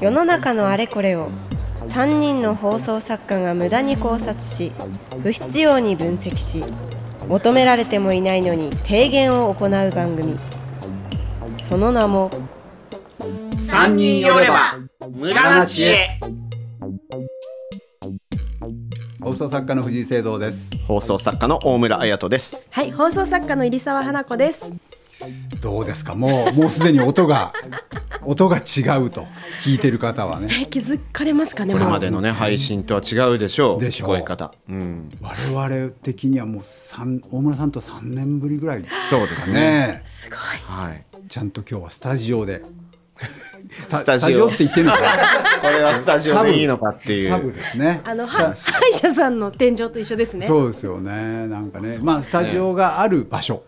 世の中のあれこれを3人の放送作家が無駄に考察し不必要に分析し求められてもいないのに提言を行う番組。その名も三人寄れば無駄な知恵。放送作家の藤井聖堂です。放送作家の大村彩人です。はい放送作家の入澤花子ですどうですか？もうもうすでに音が音が違うと聞いてる方はね。え気づかれますかね？これまでのね配信とは違うでしょうでしょう。聞こえ方。うん。我々的にはもう三大村さんと3年ぶりぐらいですそうですねね。すごい。はい。ちゃんと今日はスタジオでスタスタジオ。って言ってるのか。これはスタジオでいいのかっていサブ。うですね。あの歯医者さんの天井と一緒ですね。そうですよね。なんかね。まあスタジオがある場所。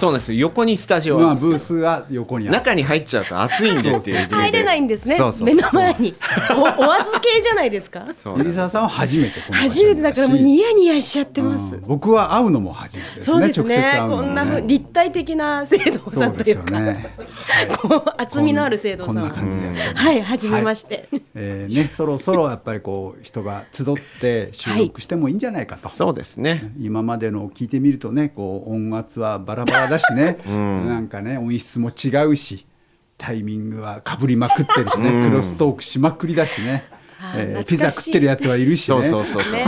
そうなんです。よ横にスタジオ。まあブースが横にある。中に入っちゃうと暑いんでっていう。入れないんですね。そうそう目の前に。おお預けじゃないですか。入澤さんは初めてこの場所に。初めてだからもうニヤニヤしちゃってます、うん。僕は会うのも初めてですねそうです直接会ねうのもこんな立体的な制度さんというか。ね。厚みのある制度さん感じで。はい初めまして、えーね、そろそろやっぱりこう人が集って収録してもいいんじゃないかと、そうですね。今までのを聞いてみるとねこう音圧はバラバラだしね、なんかね音質も違うしタイミングはかぶりまくってるしね、クロストークしまくりだしね、えーピザ食ってるやつはいるしね。そうそうそうそう。ね。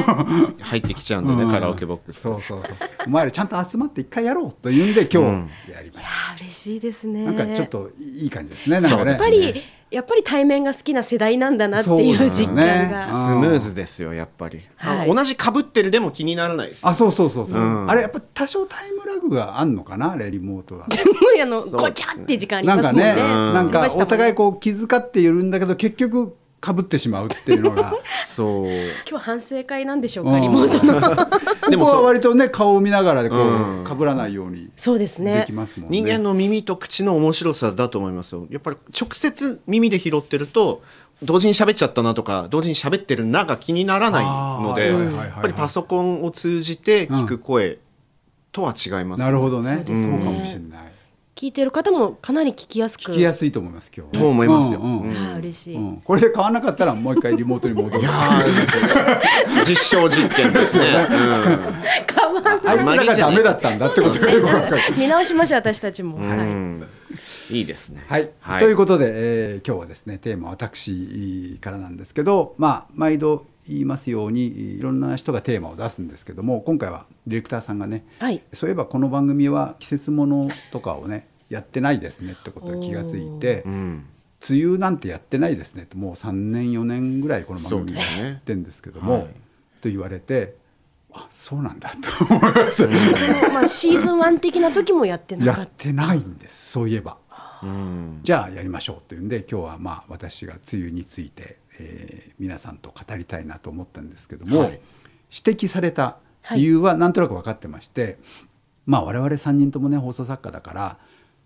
入ってきちゃうんでねカラオケボックス。そうそうそう。お前らちゃんと集まって一回やろうというんで今日やりましあー嬉しいですね。た、なんかちょっといい感じですねなんかね。やっぱりやっぱり対面が好きな世代なんだなっていう実感そうですね。が、スムーズですよやっぱり、はい。あ同じ被ってるでも気にならないですあそうそうそうそう、うん。あれやっぱ多少タイムラグがあんのかなあれリモートだとすごいあのね。ごちゃって時間ありなんかますもんね。ね、なんかお互いここう気遣っているんだけど結局かぶってしまうっていうのが。そう。今日反省会なんでしょううん。かリモートの。でもは割とね顔を見ながらでこうんうかぶらないようにそうですでねきますもんね。人間の耳と口の面白さだと思いますよ。やっぱり直接耳で拾ってると同時に喋っちゃったなとか同時に喋ってるなが気にならないのでやっぱりパソコンを通じて聞く声とは違います、なるほどね。そうですね。そうかもしれない。聞いてる方もかなり聞きやすく。聞きやすいと思います今日。と思いますよ。うんうんあー嬉しい、うんこれで買わなかったらもう一回リモートに戻る。実証実験ですね、かわんあいつらがダメだったんだってことがよくわかる。見直しましょう私たちも、うんはい。うん。いいですね。はい、はい。ということで、えー今日はですねテーマは私からなんですけどまあ毎度言いますようにいろんな人がテーマを出すんですけども今回はディレクターさんがね、はい。そういえばこの番組は季節ものとかをねやってないですねってことに気がついて、うん。梅雨なんてやってないですねってもう3年4年ぐらいこの番組やってんですけども、はい。と言われてあそうなんだと思いました、まあシーズン1的な時もやってなやかっってないんですそういえば。うん。じゃあやりましょうというんで今日はまあ私が梅雨について、えー皆さんと語りたいなと思ったんですけども、はい。指摘された理由はなんとなく分かってまして、まあ我々3人ともね放送作家だから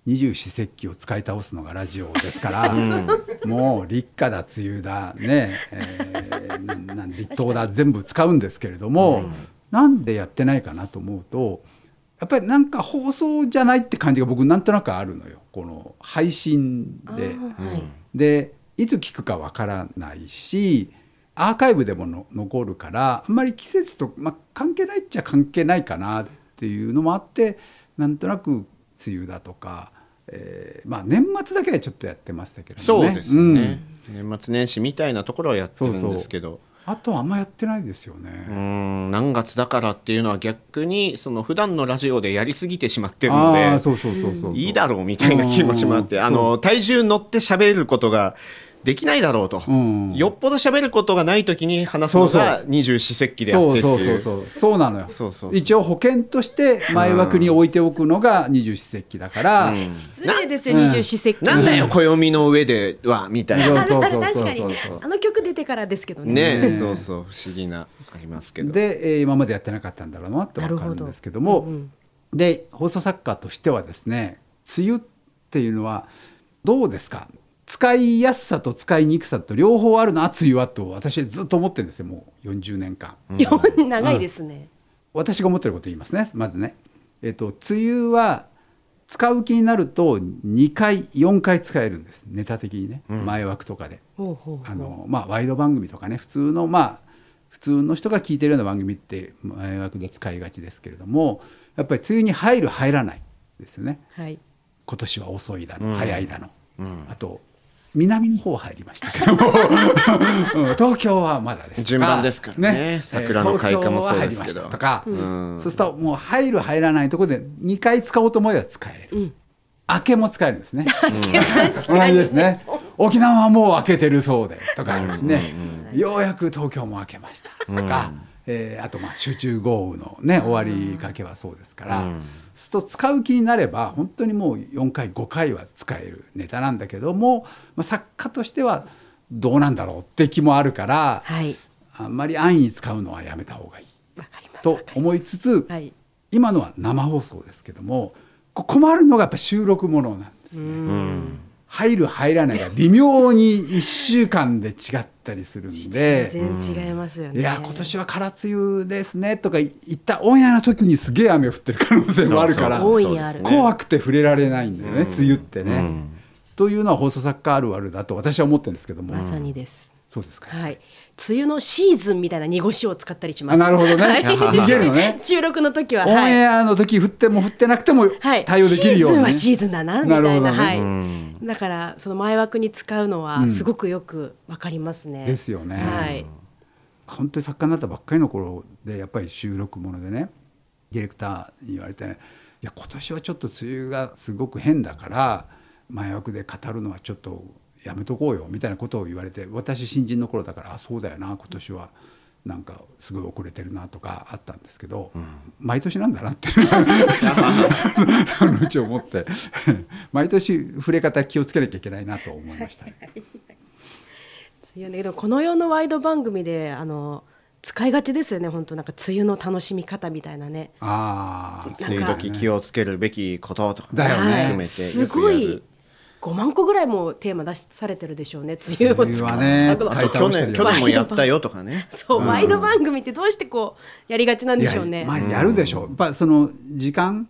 二十四節気を使い倒すのがラジオですから、もう立夏だ梅雨だね、えーな なん立冬だ全部使うんですけれども、なんでやってないかなと思うとやっぱりなんか放送じゃないって感じが僕なんとなくあるのよこの配信たで。はい。でいつ聞くかわからないしアーカイブでもの残るからあんまり季節と、まあ、関係ないっちゃ関係ないかなっていうのもあってなんとなく梅雨だとか、えーまあ、年末だけはちょっとやってましたけどね。そうですうん。ね、年末年始みたいなところはやってるんですけど。あとはあんまやってないですようね。ん何月だからっていうのは逆にその普段のラジオでやりすぎてしまってるのでああそうそうそうそうそう。いいだろうみたいな気持ちもあってうん。あの体重乗って喋ることができないだろうと、うん。よっぽど喋ることがない時に話すのそうが二十四節気であってってそう。いうそうそうそう。そうなのよ。そうそうそう。一応保険として前枠に置いておくのが二十四節気だから、失礼ですよな二十四節気。なんだよ暦の上ではみたいな。そうそうあそうそう。確かにあの曲出てからですけどね。ねねそうそう不思議なありますけど。で、えー今までやってなかったんだろうなって分かるんですけども。うん。で放送作家としてはですね梅雨っていうのはどうですか？使いやすさと使いにくさと両方あるな梅雨はと私はずっと思ってるんですよもう40年間。よ長いですね、私が思ってること言いますねまずね。えっと梅雨は使う気になると2回4回使えるんですネタ的にね、前枠とかで。あのまあ、ワイド番組とかね普通のまあ普通の人が聞いてるような番組って前枠で使いがちですけれどもやっぱり梅雨に入る入らないですよね。はい。今年は遅いだの、早いだの、あと南の方入りましたけど。も うん東京はまだです順番ですからね。桜の開花もそうですけど。東京は入りましたとか、そうするともう入る入らないところで2回使おうと思えば使える、明けも使えるんですね。同じですね。沖縄はもう明けてるそうでとかあるしね、ようやく東京も明けましたとか、えーあとまあ集中豪雨のね終わりかけはそうですから、そうすると使う気になれば本当にもう4回5回は使えるネタなんだけども、まあ、作家としてはどうなんだろうって気もあるから、はい。あんまり安易に使うのはやめた方がいい。わかりますと思いつつ、はい。今のは生放送ですけどもこ困るのがやっぱ収録ものなんですね。入る入らないが微妙に1週間で違ったりするんで。全然違いますよね。いや今年は空梅雨ですねとか言ったオンエアの時にすげえ雨降ってる可能性もあるから怖くて触れられないんだよね、梅雨ってね、というのは放送作家あるあるだと私は思ってるんですけども、まさにですそうですか、はい。梅雨のシーズンみたいな濁しを使ったりします。あなるほどね。はい。逃げるのね。収録の時はオンはいエアの時降っても降ってなくてもはい、対応できるように、ね。シーズンはシーズンだなみたいな。なね。はい、だからその前枠に使うのはすごくよくわかりますね、ですよね。はい、本当に作家になったばっかりの頃でやっぱり収録ものでねディレクターに言われて、いや今年はちょっと梅雨がすごく変だから前枠で語るのはちょっとやめとこうよみたいなことを言われて私新人の頃だからあそうだよな今年はなんかすごい遅れてるなとかあったんですけど、毎年なんだなってそのうち思って毎年触れ方気をつけなきゃいけないなと思いましたね。梅雨ねでもこの世のワイド番組であの使いがちですよね本当なんか梅雨の楽しみ方みたいなねああ梅雨時気をつけるべきこととかだよね含めてすごい5万個ぐらいもテーマ出しされてるでしょうね。梅雨を使うはね去年去年もやったよとかね。そう、ワイド番組ってどうしてこうやりがちなんでしょうね。まあ、やるでしょう、やっぱその時間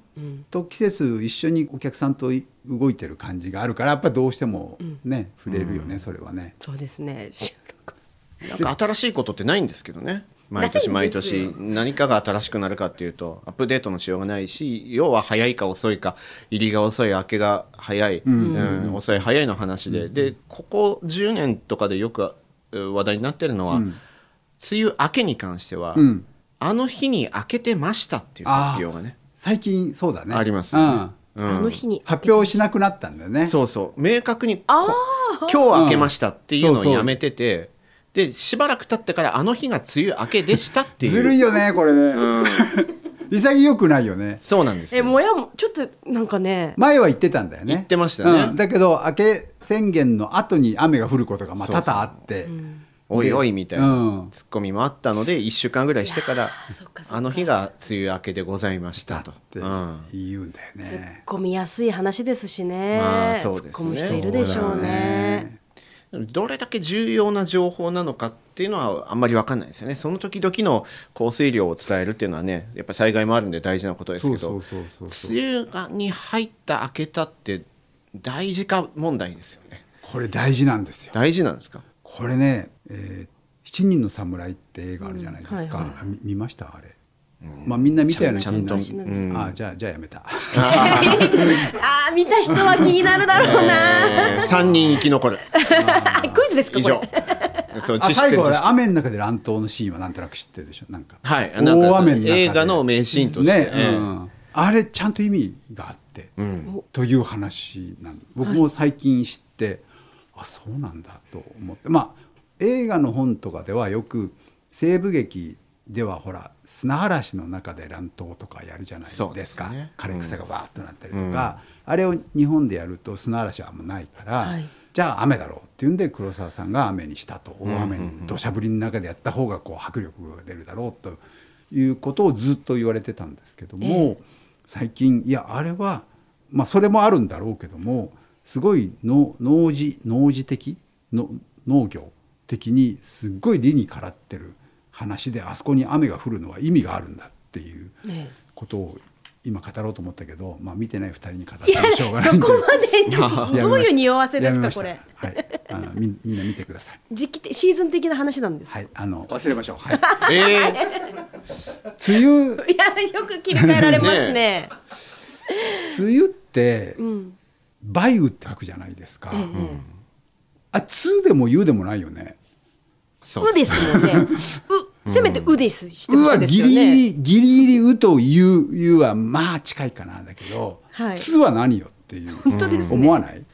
と季節一緒にお客さんとい動いてる感じがあるからやっぱどうしてもね、触れるよね、それはね。そうですね収録。なんか新しいことってないんですけどね毎年毎年何かが新しくなるかっていうとアップデートのしようがないし要は早いか遅いか入りが遅い明けが早い、うん。遅い早いの話で、でここ10年とかでよくう話題になってるのは、梅雨明けに関しては、ん。あの日に明けてましたっていう発表がね最近そうだね。あります。うん。あの日に発表しなくなったんだよね。そうそう。明確にこ今日明けましたっていうのをやめてて、でしばらく経ってからあの日が梅雨明けでしたっていう。ずるいよねこれね、潔くないよね。そうなんですよ。えもやもちょっとなんかね。前は言ってたんだよね。言ってましたね。うん。だけど明け宣言の後に雨が降ることがまあ多々あって。おいおいみたいなうん。ツッコミもあったので1週間ぐらいしてからあの日が梅雨明けでございましたと。ってうん。言うんだよ突っね。込みやすい話ですしね、まあそうですね。突っ込む人いるでしょうねどれだけ重要な情報なのかっていうのはあんまり分かんないですよね。その時々の降水量を伝えるっていうのはねやっぱり災害もあるんで大事なことですけど梅雨がに入った明けたって大事か問題ですよね。これ大事なんですよ。大事なんですか？これね、えー七人の侍って映画あるじゃないですか。うんはいはい見ました？あれ。まあみんな見たような気になるちゃんとうん。あじゃあじゃあやめた。ああ見た人は気になるだろうな、えー、3人生き残る。あ クイズですか以これ。上そう雨の中で乱闘のシーンはなんとなく知ってるでしょ？なんか。はいなんか大雨の中で。映画の名シーンとして、ね、ええうん、あれちゃんと意味があって、という話なん僕も最近知って、あそうなんだと思って。まあ映画の本とかではよく西部劇ではほら砂嵐の中で乱闘とかやるじゃないですすね。枯れ草がわーっとなったりとか、あれを日本でやると砂嵐はあんまないから、はい。じゃあ雨だろうっていうんで黒沢さんが雨にしたと大雨に土砂降りの中でやった方がこう迫力が出るだろうということをずっと言われてたんですけども、最近いやあれはまあそれもあるんだろうけどもすごい農農事農事的の農業的にすっごい理にかなってる話であそこに雨が降るのは意味があるんだっていうねことを今語ろうと思ったけど、まあ、見てない2人に語ってもしょうがないそこまでどういう匂わせですかこれ。はい。あのみみんな見てください。時期的シーズン的な話なんですか、はいあの忘れましょう。はい。え梅雨。い、やよく切り替えられますね。梅雨ってうん。梅雨って書くじゃないですか、ええ。あ梅でも湯でもないよね。そう。うですもんね。う せめてうですしてうほしですよはいギリギねリギリギリうと湯湯はまあ近いかなだけど、はい。つは何よっていう。本当ですね。思わない？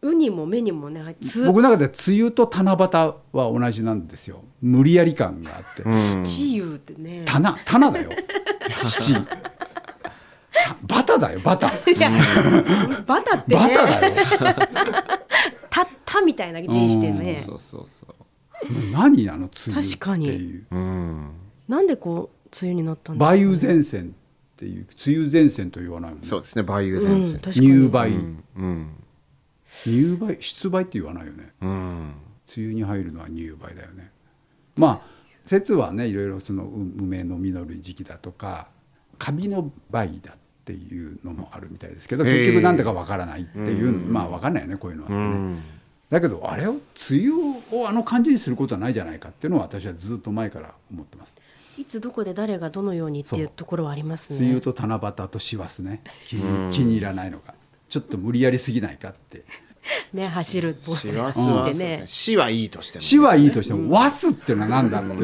うにも目にもねつ僕の中では梅雨と七夕は同じなんですよ。無理やり感があって、七夕ってね。棚棚だよ。七。たバタだよバタ。バタってね。バタだよ。たったみたいな字してね。そうそうそう何なの梅雨確かにっていう。うん。なんでこう梅雨になったんですか梅雨前線っていう梅雨前線と言わないもんね。そうですね梅雨う前線。ん確かに。入梅、うん。入梅？出梅って言わないよね。うん。梅雨に入るのは入梅だよね。まあ説はねいろいろそのう梅の実る時期だとかカビの梅だっていうのもあるみたいですけど結局なんだかわからないっていう、まあわかんないよねこういうのはうね、んだけどあれを梅雨をあの感じにすることはないじゃないかっていうのは私はずっと前から思ってます。いつどこで誰がどのようにっていうところはありますね。梅雨と七夕と師走ね。気に 気に入らないのがちょっと無理やりすぎないかってね走るボス師走ってね。ね。死はいいとしても。死はいいとしても「わす」っていうのは何だろう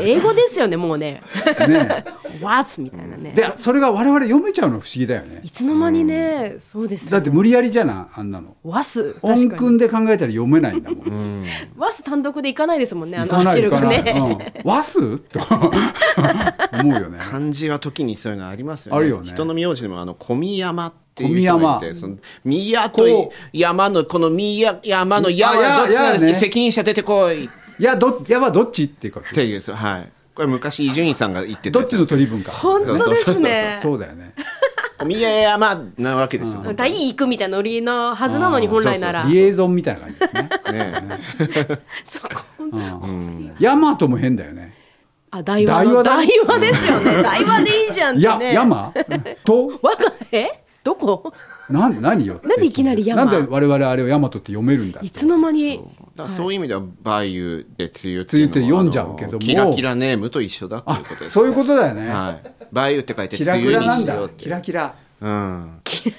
英語ですよねもうね。ね。What みたいなね。でそれが我々読めちゃうの不思議だよね。いつの間にねそうですよ。だって無理やりじゃなあんなの。ワス音訓で考えたら読めないんだもん。ワス単独で行かないですもんねあの走るが。ね。うん、わすと。思うよね。漢字は時にそういうのありますよね。あるよね。人の名字でもあの小宮山っていう小人が宮いてその宮とこ山のこの宮山の山はどっちなんですか、やね。責任者出てこい。っいやどやはどっちっていうか。ていうです。はい。これ昔伊集院さんが言ってたど。っちの取り分か？本当ですね。そうだよね。小宮山なわけですよ、ね大行くみたいなノリのはずなのに本来なら。リエゾンみたいな感じですね。そこヤマトも変だよね。あ大和の大和だ大和ですよね。大和でいいじゃんってやね山？と？わかえ？どこ？なん何よ？なんでいきなり山？なんで我々あれをヤマトって読めるんだって。いつの間に？だそういう意味では梅雨で梅雨っていうのは梅雨って読んじゃうけども。キラキラネームと一緒だっていうあことです、そういうことだよね。はい、梅雨って書いてキラ梅キラなんだ雨にしようっ。てキラキラ。うん、キ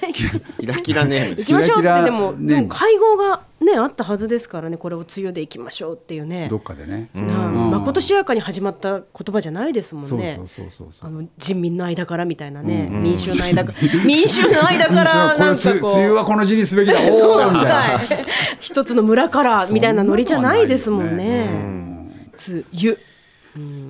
ラキラネームです行きましょうっキラキラてでもねでも会合がねあったはずですからねこれを梅雨で行きましょうっていうね。どっかでね。なまことしやかに始まった言葉じゃないですもんそうねそうそうそうそう。あ。の人民の間からみたいなね、民衆の間から民衆の間からなんかこう。梅雨はこの字にすべきだ。おそうーみたいな。はい。一つの村からみたいなノリじゃないですもんね。梅雨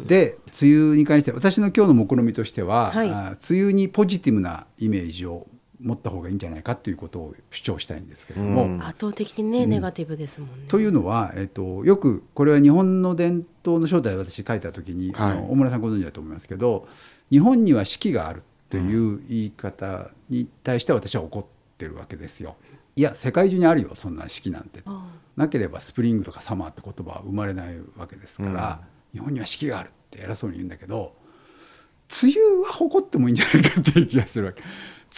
で梅雨に関して私の今日の目論見みとしては、はいあ梅雨にポジティブなイメージを持った方がいいんじゃないかということを主張したいんですけれども。圧倒的にね、ネガティブですもんね。というのは、えっと、よくこれは日本の伝統の正体を私書いた時に、あの大村さんご存知だと思いますけど日本には四季があるという言い方に対して私は怒ってるわけですよ。いや世界中にあるよそんな四季なんて。なければスプリングとかサマーって言葉は生まれないわけですから、日本には四季があるって偉そうに言うんだけど梅雨は誇ってもいいんじゃないかっていう気がするわけ。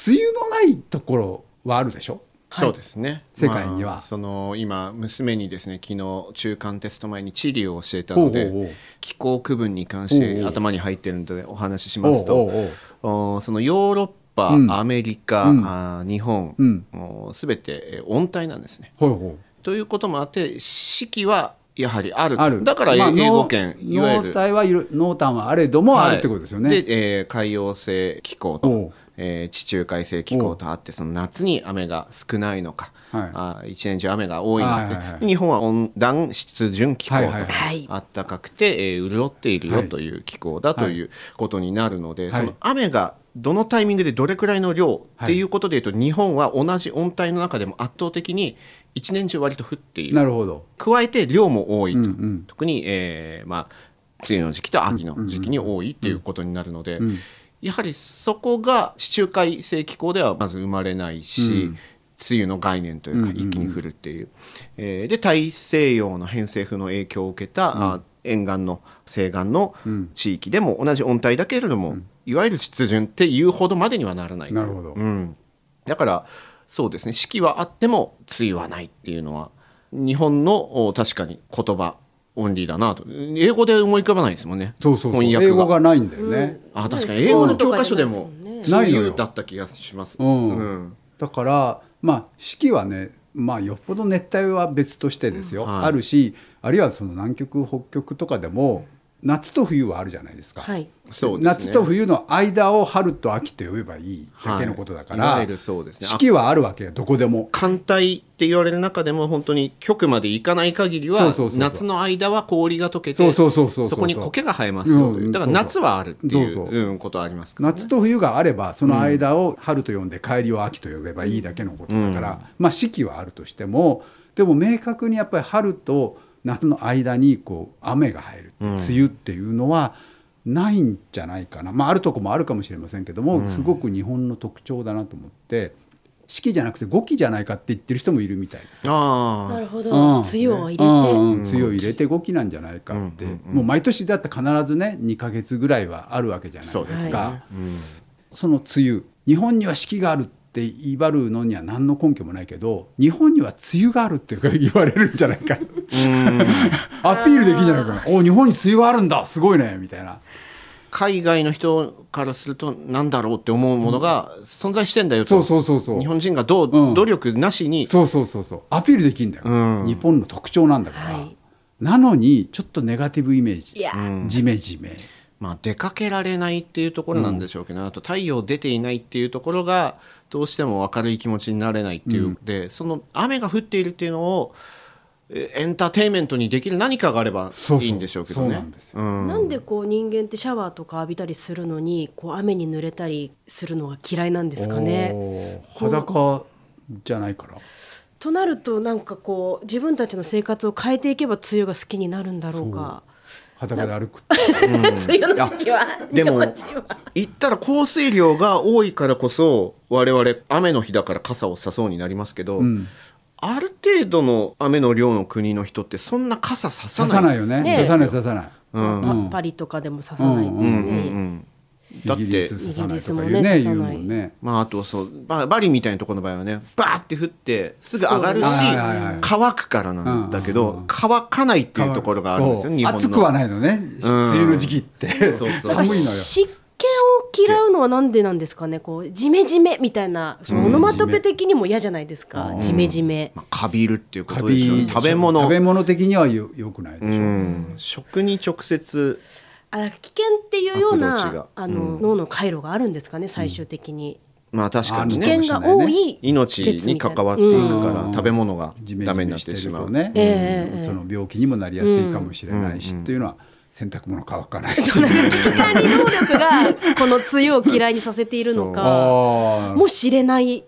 梅雨のないところはあるでしょ？そうですね。世界には。まあその今娘にですね昨日中間テスト前に地理を教えたので気候区分に関して頭に入ってるのでお話ししますとおそのヨーロッパ、うん。アメリカ、うん。あー日本、うん。お全てえー温帯なんですね。ほいほいということもあって四季はやはりある。ある。だから英まあ英語圏いわゆる。濃淡はいる濃淡はあれどもあるってことですよね、はい。で、えー海洋性気候と、えー地中海性気候とあってその夏に雨が少ないのか、はい。あー一年中雨が多いのか、はいはいはい日本は温暖湿潤気候と、はいはい。はい。あったかくて、えー潤っているよという気候だということになるので、はい。その雨がどのタイミングでどれくらいの量っていうことでいうと、日本は同じ温帯の中でも圧倒的に一年中割と降っている。なるほど。加えて量も多いと、うんうん。特に、えーまあ、梅雨の時期と秋の時期に多いっていうことになるので、んやはりそこが地中海性気候ではまず生まれないし、梅雨の概念というかうんうんうん。一気に降るっていう、えーで大西洋の偏西風の影響を受けた、あ沿岸の西岸の地域でも同じ温帯だけれども、いわゆる湿潤っていうほどまでにはならない。なるほど。うん、だからそうですね。四季はあっても梅雨はないっていうのは日本のお確かに言葉オンリーだなと。英語で思い浮かばないですもんね。そうそうそう。翻訳英語がないんだよね、あ確かに。英語の教科書でもにないのよ。梅雨だった気がします、うん。うんだからまあ四季はねまあよっぽど熱帯は別としてですよ、はい。あるしあるいはその南極北極とかでも夏と冬はあるじゃないですか、はい。そうですね。夏と冬の間を春と秋と呼べばいいだけのことだから、はいそうですね。四季はあるわけよどこでも。寒帯って言われる中でも本当に極まで行かない限りはそうそうそうそう。夏の間は氷が溶けてそこに苔が生えます。よといううんだから夏はあるっていうことはありますからね。夏と冬があればその間を春と呼んで帰りを秋と呼べばいいだけのことだから、まあ四季はあるとしてもでも明確にやっぱり春と夏の間にこう雨が入るう梅雨っていうのはないんじゃないかな、まああるとこもあるかもしれませんけども、すごく日本の特徴だなと思って四季じゃなくて五季じゃないかって言ってる人もいるみたいですよ。ああ。なるほど、うん。梅雨を入れて、うんうん梅雨を入れて5期なんじゃないかって、もう毎年だって必ずね2か月ぐらいはあるわけじゃないですか。その梅雨日本には四季があるって言い張るのには何の根拠もないけど日本には梅雨があるっていうか 言われるんじゃないか。アピールできるんじゃないか。なお日本に梅雨があるんだ。すごいね。みたいな。海外の人からするとなんだろうって思うものが存在してんだよと。そうそうそうそう。日本人がどううん。努力なしに。そうそうそうそう。アピールできるんだよ、うん。日本の特徴なんだから、はい。なのにちょっとネガティブイメージ。ジメジメ。まあ、出かけられないっていうところなんでしょうけど、あと太陽出ていないっていうところがどうしても明るい気持ちになれないっていう、でその雨が降っているっていうのをえエンターテインメントにできる何かがあればいいんでしょうけどね。なんでこう人間ってシャワーとか浴びたりするのにこう雨に濡れたりするのが嫌いなんですかね。裸じゃないから。となるとなんかこう自分たちの生活を変えていけば梅雨が好きになるんだろうか。裸で歩く 梅雨の時期はでも日本人は。言ったら降水量が多いからこそ我々雨の日だから傘をさそうになりますけど、ある程度の雨の量の国の人ってそんな傘ささない。刺さないよね。ね刺さない刺さない。パパリとかでも刺さないんですね。うんだってイギリス刺さないとかイギ言うねもねもんねまああとそうババリみたいなところの場合はねバーって降ってすぐ上がるしそうねはいはいはい。乾くからなんだけど乾かないっていうところがあるんですよそう日本の。暑くはないのね。梅雨の時期って。そうそう。寒いのよ。湿気を嫌うのはなんでなんですかねこうジメジメみたいなそのオノマトペ的にも嫌じゃないですか、ジメジメ。まあ、カビるっていうこカとでしょうね。ビ食べ物。食べ物的にはよよくないでしょうん。食に直接あ危険っていうようなあの、脳の回路があるんですかね最終的に、まあ確かにあね。危険が多い命に関わっていくから、食べ物がダメになっててしまうね、ええその病気にもなりやすいかもしれないし、っていうのは洗濯物乾かない。しその危機管理能力がこの梅雨を嫌いにさせているのか もしれない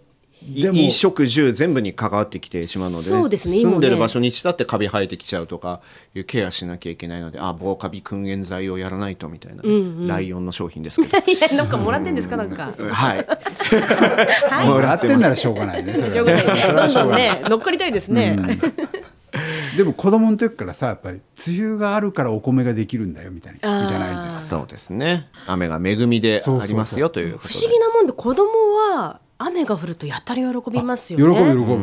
衣食住全部に関わってきてしまうので,、そうですね住んでる場所にしたってカビ生えてきちゃうとかいうケアしなきゃいけないのであ防カビ訓練剤をやらないとみたいな、ライオンの商品ですけど。いやなんかもらってんですかなんか。はい。もうやってんならしょうがないね。しょうがない。ねどんどんね乗っかりたいですね、でも子供の時からさやっぱり梅雨があるからお米ができるんだよみたいな聞くじゃないですか。そうですね。雨が恵みでありますよということで。不思議なもんで子供は雨が降るとやたら喜びます喜よね。ぶ喜ぶ、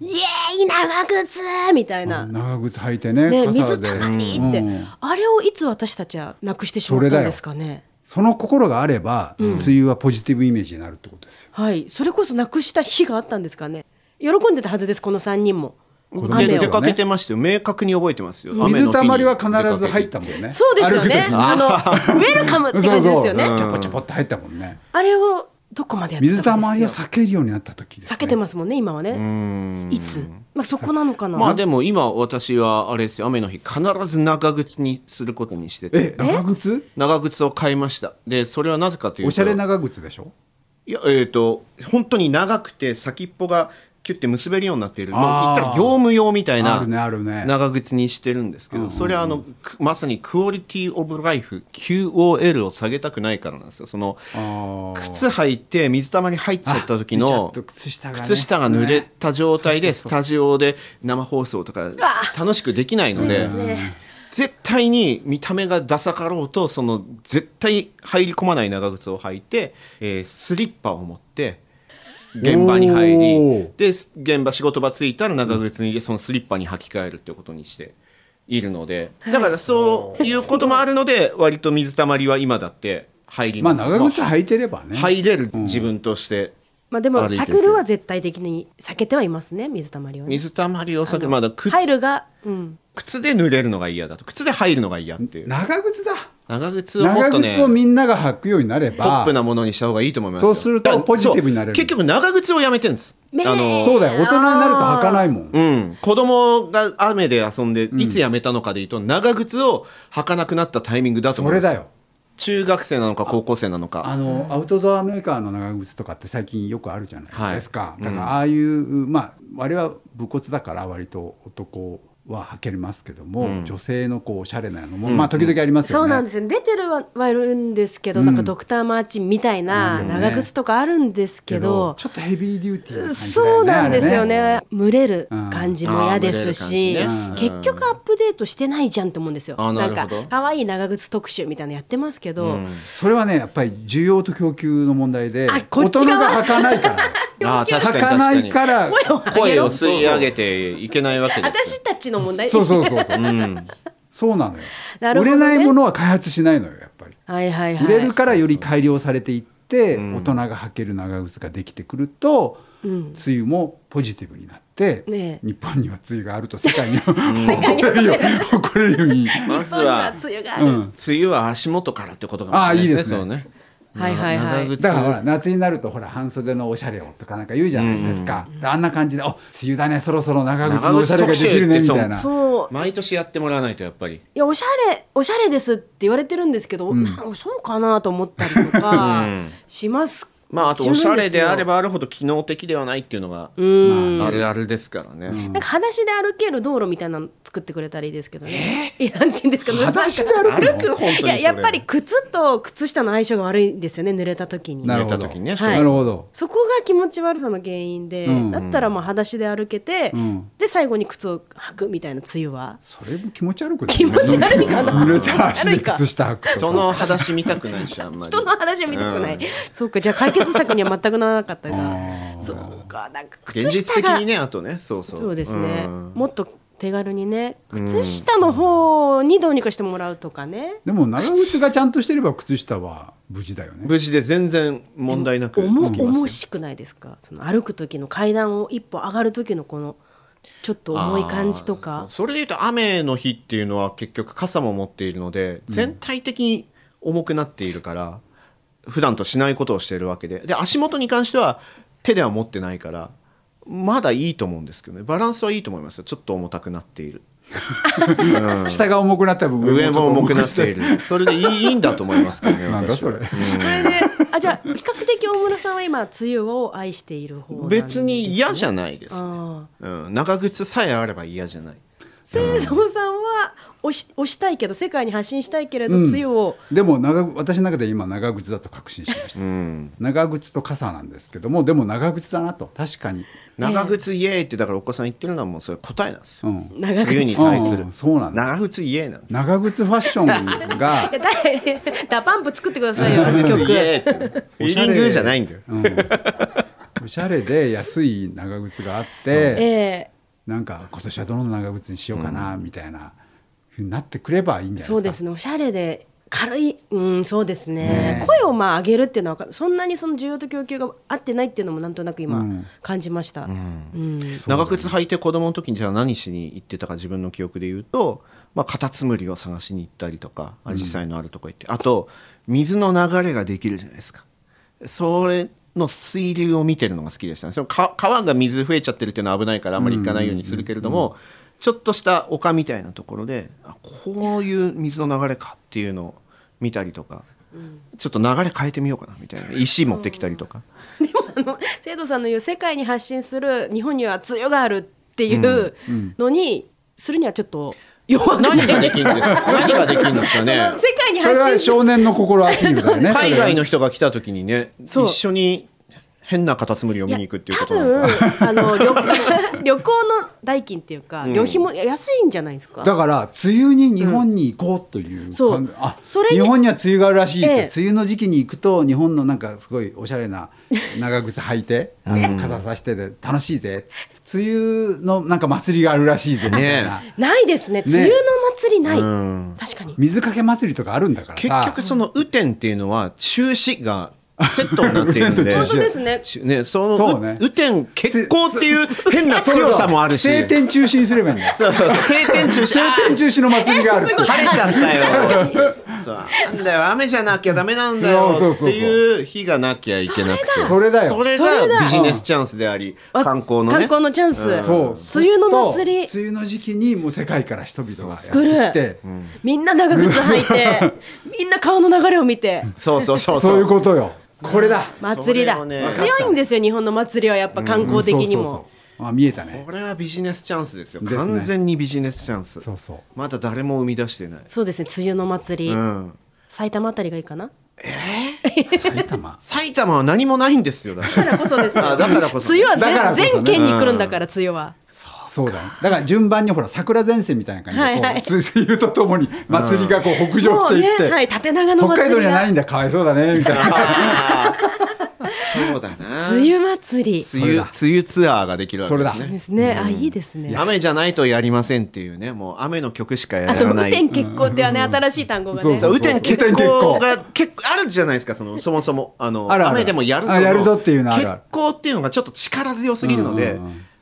イエーイ長靴みたいな、長靴履いてねね、傘水でたまりって、うん。あれをいつ私たちはなくしてしまったんですかね。その心があれば、梅雨はポジティブイメージになるってことですよ。はい。それこそなくした日があったんですかね。喜んでたはずですこの3人も。供で雨を出かけてましたよ。明確に覚えてますよ。水たまりは必ず入ったもんね。そうですよね。あのウェルカムって感じですよね。そうそう。チャポチャポって入ったもんね。あれをどこまでやってた水たまりを避けるようになった時です、ね、避けてますもんね今はね。いつ？まあそこなのかな。まあでも今私はあれですよ。雨の日必ず長靴にすることにしてえて長靴？長靴を買いました。でそれはなぜかというと。おしゃれ長靴でしょ？いやえっ、と本当に長くて先っぽがキュッて結べるようになっている。もう言ったら業務用みたいな長靴にしてるんですけどそれはあのくまさにクオリティオブライフ QOL を下げたくないからなんですよ。その靴履いて水たまり入っちゃった時の靴下がね。靴下が濡れた状態でねスタジオで生放送とか楽しくできないので絶対に見た目がダサかろうとその絶対入り込まない長靴を履いて、えースリッパを持って現場に入おりー。で現場仕事場着いたら長靴に入れそのスリッパに履き替えるってことにしているのでだからそういうこともあるので割と水たまりは今だって入りまあます、長靴履いてればね、入れる自分として、まあでも避けるは絶対的に避けてはいますね水たまりはね。水たまりを避けるまだ靴入るがうん。靴で濡れるのが嫌だと。靴で入るのが嫌っていう。長靴だ長靴をもっ長とね靴をみんなが履くようになれポばップなものにした方がいいと思いますよ。そうするとポジティブになれる。結局長靴をやめてるんです。あねのそうだよ。大人になると履かないもん。うん、子供が雨で遊んでいつやめたのかでいうと、長靴を履かなくなったタイミングだと思います。それだよ。中学生なのか高校生なのか。あのアウトドアメーカーの長靴とかって最近よくあるじゃないですか、はい。だからああいう、まあ我は武骨だから割と男は履けますけども、女性のこうおしゃれなのも、まあ時々ありますよね。そうなんですよ出てるははいるんですけど、なんかドクターマーチンみたいな長靴とかあるんですけど、ちょっとヘビーデューティーな感じだよねそうなんですよね。蒸れる感じも嫌ですし、結局アップデートしてないじゃんと思うんですよ。ななんか可愛い長靴特集みたいなのやってますけど、それはねやっぱり需要と供給の問題であこ大っち側。人が履かないから あー確かに履かないから声を吸い上げていけないわけですよ。私たちの問題。そうそうそうそう、そうなのよ。売なるほどね。れないものは開発しないのよやっぱり。はいはいはい。売れるからより改良されていって大人が履ける長靴ができてくると、梅雨もポジティブになって、ねえ。日本には梅雨があると世界に誇れるよ誇れるように、まずは梅雨がある、うん、梅雨は足元からってことかもしれないあーいいですね。ねはいはいはい。長靴だからほら夏になるとほら半袖のおしゃれをとかなんか。言うじゃないですか、あんな感じで「お梅雨だねそろそろ長靴のおしゃれができるね」みたいな。そう。毎年やってもらわないとやっぱり。いやおしゃれおしゃれですって言われてるんですけど、なそうかなと思ったりとかします。まああとおしゃれであればばあるほど機能的ではないっていうのがあるあるですからね、なんか裸足で歩ける道路みたいなの作ってくれたらいいですけどね。いやなんて言うんですか。裸足で歩く？本当にややっぱり靴と靴下の相性が悪いんですよね。濡れた時に。なるほど。寝た時にね、はい。なるほど。そこが気持ち悪さの原因で、うん。だったらまあ裸足で歩けて、ん。で最後に靴を履くみたいな梅雨は。それも気持ち悪くない？気持ち悪いかな。濡れた足で靴下履くと。人の裸足見たくないしあんまり。人の話を見たくない、うん。そうか。じゃあ解決策には全くならなかったあなー。そうかなんか現実靴下が的にねあとね。そうそう。そうですね、ん。もっと手軽にね靴下の方にどうにかしてもらうとかね、でも長靴がちゃんとしてれば靴下は無事だよね。無事で全然問題なく重つきますよ。重しくないですか？その歩く時の階段を一歩上がる時のこのちょっと重い感じとか。それでいうと雨の日っていうのは結局傘も持っているので全体的に重くなっているから、普段としないことをしているわけで。で足元に関しては手では持ってないからまだいいと思うんですけどね。バランスはいいと思いますよ。ちょっと重たくなっている。下が重くなった分上も重くなっている。る。それでいいいいんだと思いますけどねなんだそれ。それであじゃあ比較的大村さんは今梅雨を愛している方なんです、ね、別に嫌じゃないです、あうん、長靴さえあれば嫌じゃない清蔵さんは押し押したいけど世界に発信したいけれど、梅雨を。でも長私の中で今長靴だと確信しました、うん。長靴と傘なんですけどもでも長靴だなと。確かに、長靴イエーイってだからお子さん言ってるのはもうそれ答えなんですよ、うん、に対する。うん。そうなんだ長靴イエーイなんです。長靴ファッションが DA PUMP 作ってくださいよ曲。イエーイって。フィーリングじゃないんだよ。おしゃれで安い長靴があってええなんか今年はどの長靴にしようかなみたいなふうになってくればいいんじゃないですか。そうですね。おしゃれで軽いうんそうですね。ね声をまあ上げるっていうのはそんなにその需要と供給が合ってないっていうのもなんとなく今うん。感じました、うん。長靴履いて子供の時にじゃあ何しに行ってたか自分の記憶で言うと、まあ、カタツムリを探しに行ったりとかアジサイのあるとこ行って、あと水の流れができるじゃないですか。それの水流を見てるのが好きでしたね。そのか川が水増えちゃってるっていうのは危ないからあんまり行かないようにするけれども、ちょっとした丘みたいなところであこういう水の流れかっていうのを見たりとか、ちょっと流れ変えてみようかなみたいな。石持ってきたりとか。でもあの生徒さんの言う世界に発信する日本には梅雨があるっていうのにするにはちょっと何ができるんですか？何ができるんですかね？世界にそれは少年の心アピールだよね 海外の人が来た時にね一緒に変なカタツムリを見に行くっていう多ことなの分かあの旅 旅行の代金っていうか、旅費も安いんじゃないですか？だから梅雨に日本に行こうという、そう。感あそれに日本には梅雨があるらしいって、ええ。梅雨の時期に行くと日本のなんかすごいおしゃれな長靴履いて、あの傘さしてで楽しいぜ梅雨のなんか祭りがあるらしいぜみたいな、ないですね。梅雨の祭りない、ん。確かに。水かけ祭りとかあるんだから結さ局その雨天っていうのは中止がセットになっているんで。本当ですね。ちね、そのそうね。う雨天決行っていう変な強さもあるし。晴天中止にすればいいんだよ。そうそう晴天中止。晴天中止の祭りがある。晴れちゃったよそう。なんだよ。雨じゃなきゃダメなんだよっていう日がなきゃいけなくて。それだよ。それがビジネスチャンスであり観光のね。観光のチャンス、そう。梅雨の祭り。梅雨の時期にもう世界から人々がや来る。ってきて。みんな長靴履いてみんな川の流れを見て。そうそうそうそう。いうことよ。これだ祭りだ、強いんですよ日本の祭りはやっぱ観光的にも、そうそうそうあ見えたね。これはビジネスチャンスですよ。ですね。完全にビジネスチャンス。そうそう。まだ誰も生み出してない。そうですね梅雨の祭り、うん。埼玉あたりがいいかな？埼玉？埼玉は何もないんですよだから。こそですだからこそ。梅雨は全全県に来るんだから梅雨は、そうだよだから順番にほら桜前線みたいな感じでこう、はい。はい梅雨とともに祭りがこう北上していって、もうねはい縦長の祭りが。北海道にはないんだ。かわいそうだねみたいな そうだな。梅雨祭り。梅雨梅雨ツアーができるわけですね。ですね、あいいですね。雨じゃないとやりませんっていうねもう雨の曲しかやらない。雨天決行ってはね新しい単語がね。そうそう。雨天決雨天決行行が結構あるじゃないですかそのそもそも。あの雨でもやるやるぞっていうのある決ある。行っていうのがちょっと力強すぎるので、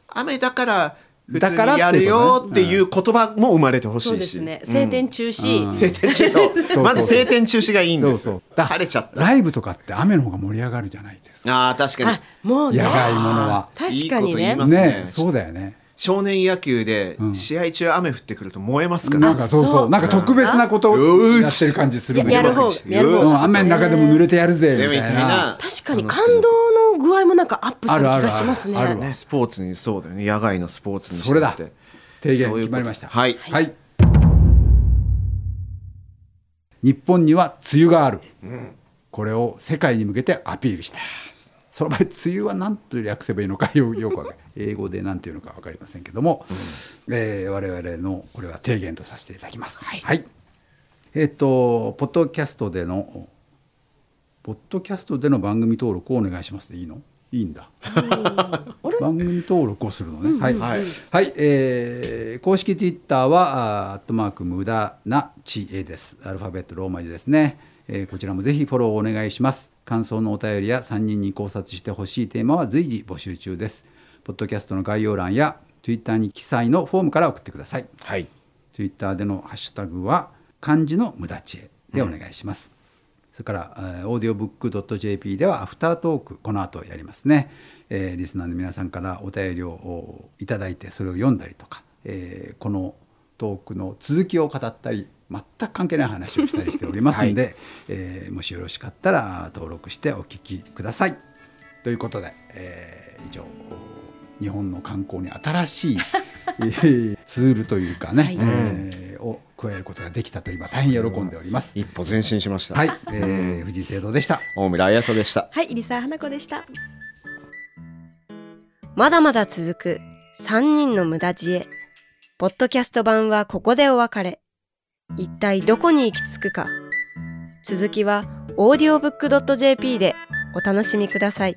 雨だからだからにやるよっていう言葉も生まれてほしいし。そうですね。晴天中止、うん。晴天中止。そう。そう。まず晴天中止がいいんですよそうそう。だ晴れちゃった。ライブとかって雨の方が盛り上がるじゃないですか。あー確かあもうね。野外ものは。確かにいいこと言いねますね。ね。そうだよね。少年野球で試合中雨降ってくると燃えますから、なんかそうそう。そう。なんか特別なことをやってる感じするもんねややる方がやる方。がうん雨の中でも濡れてやるぜでみみたいな。たいな確かに感動の具合もなんかアップする。気がしますねあるねスポーツにそうだよね。野外のスポーツにそれだ。って提言決まりました。はい。はい。日本には梅雨がある、これを世界に向けてアピールしたその場合梅雨は何と略せばいいのかよよく英語で何ていうのか分かりませんけども、えー我々のこれは提言とさせていただきます。はい、えっ、とポッドキャストでのポッドキャストでの番組登録をお願いしますでいいの？いいんだ。番組登録をするのね、はい、はい。はい、えー公式ツイッターはアットマーク無駄な知恵です。アルファベットローマ字ですね、えーこちらもぜひフォローお願いします。感想のお便りや3人に考察してほしいテーマは随時募集中です。ポッドキャストの概要欄やツイッターに記載のフォームから送ってください。はい。ツイッターでのハッシュタグは漢字の無駄知恵でお願いします。それから、えー、オーディオブックドット JP ではアフタートークこの後やりますね、えーリスナーの皆さんからお便りをおいただいてそれを読んだりとか、えーこのトークの続きを語ったり全く関係ない話をしたりしておりますので、えーもしよろしかったら登録してお聞きください。ということで、えー以上日本の観光に新しいえー ツールというかね、はい。えーを加えることができたと今大変喜んでおります。一歩前進しましたはい、えー、藤井聖堂でした。大村彩人でしたはい入澤花子でしたまだまだ続く3人の無駄知恵。ポッドキャスト版はここでお別れ。一体どこに行き着くか。続きは audiobook.jp でお楽しみください。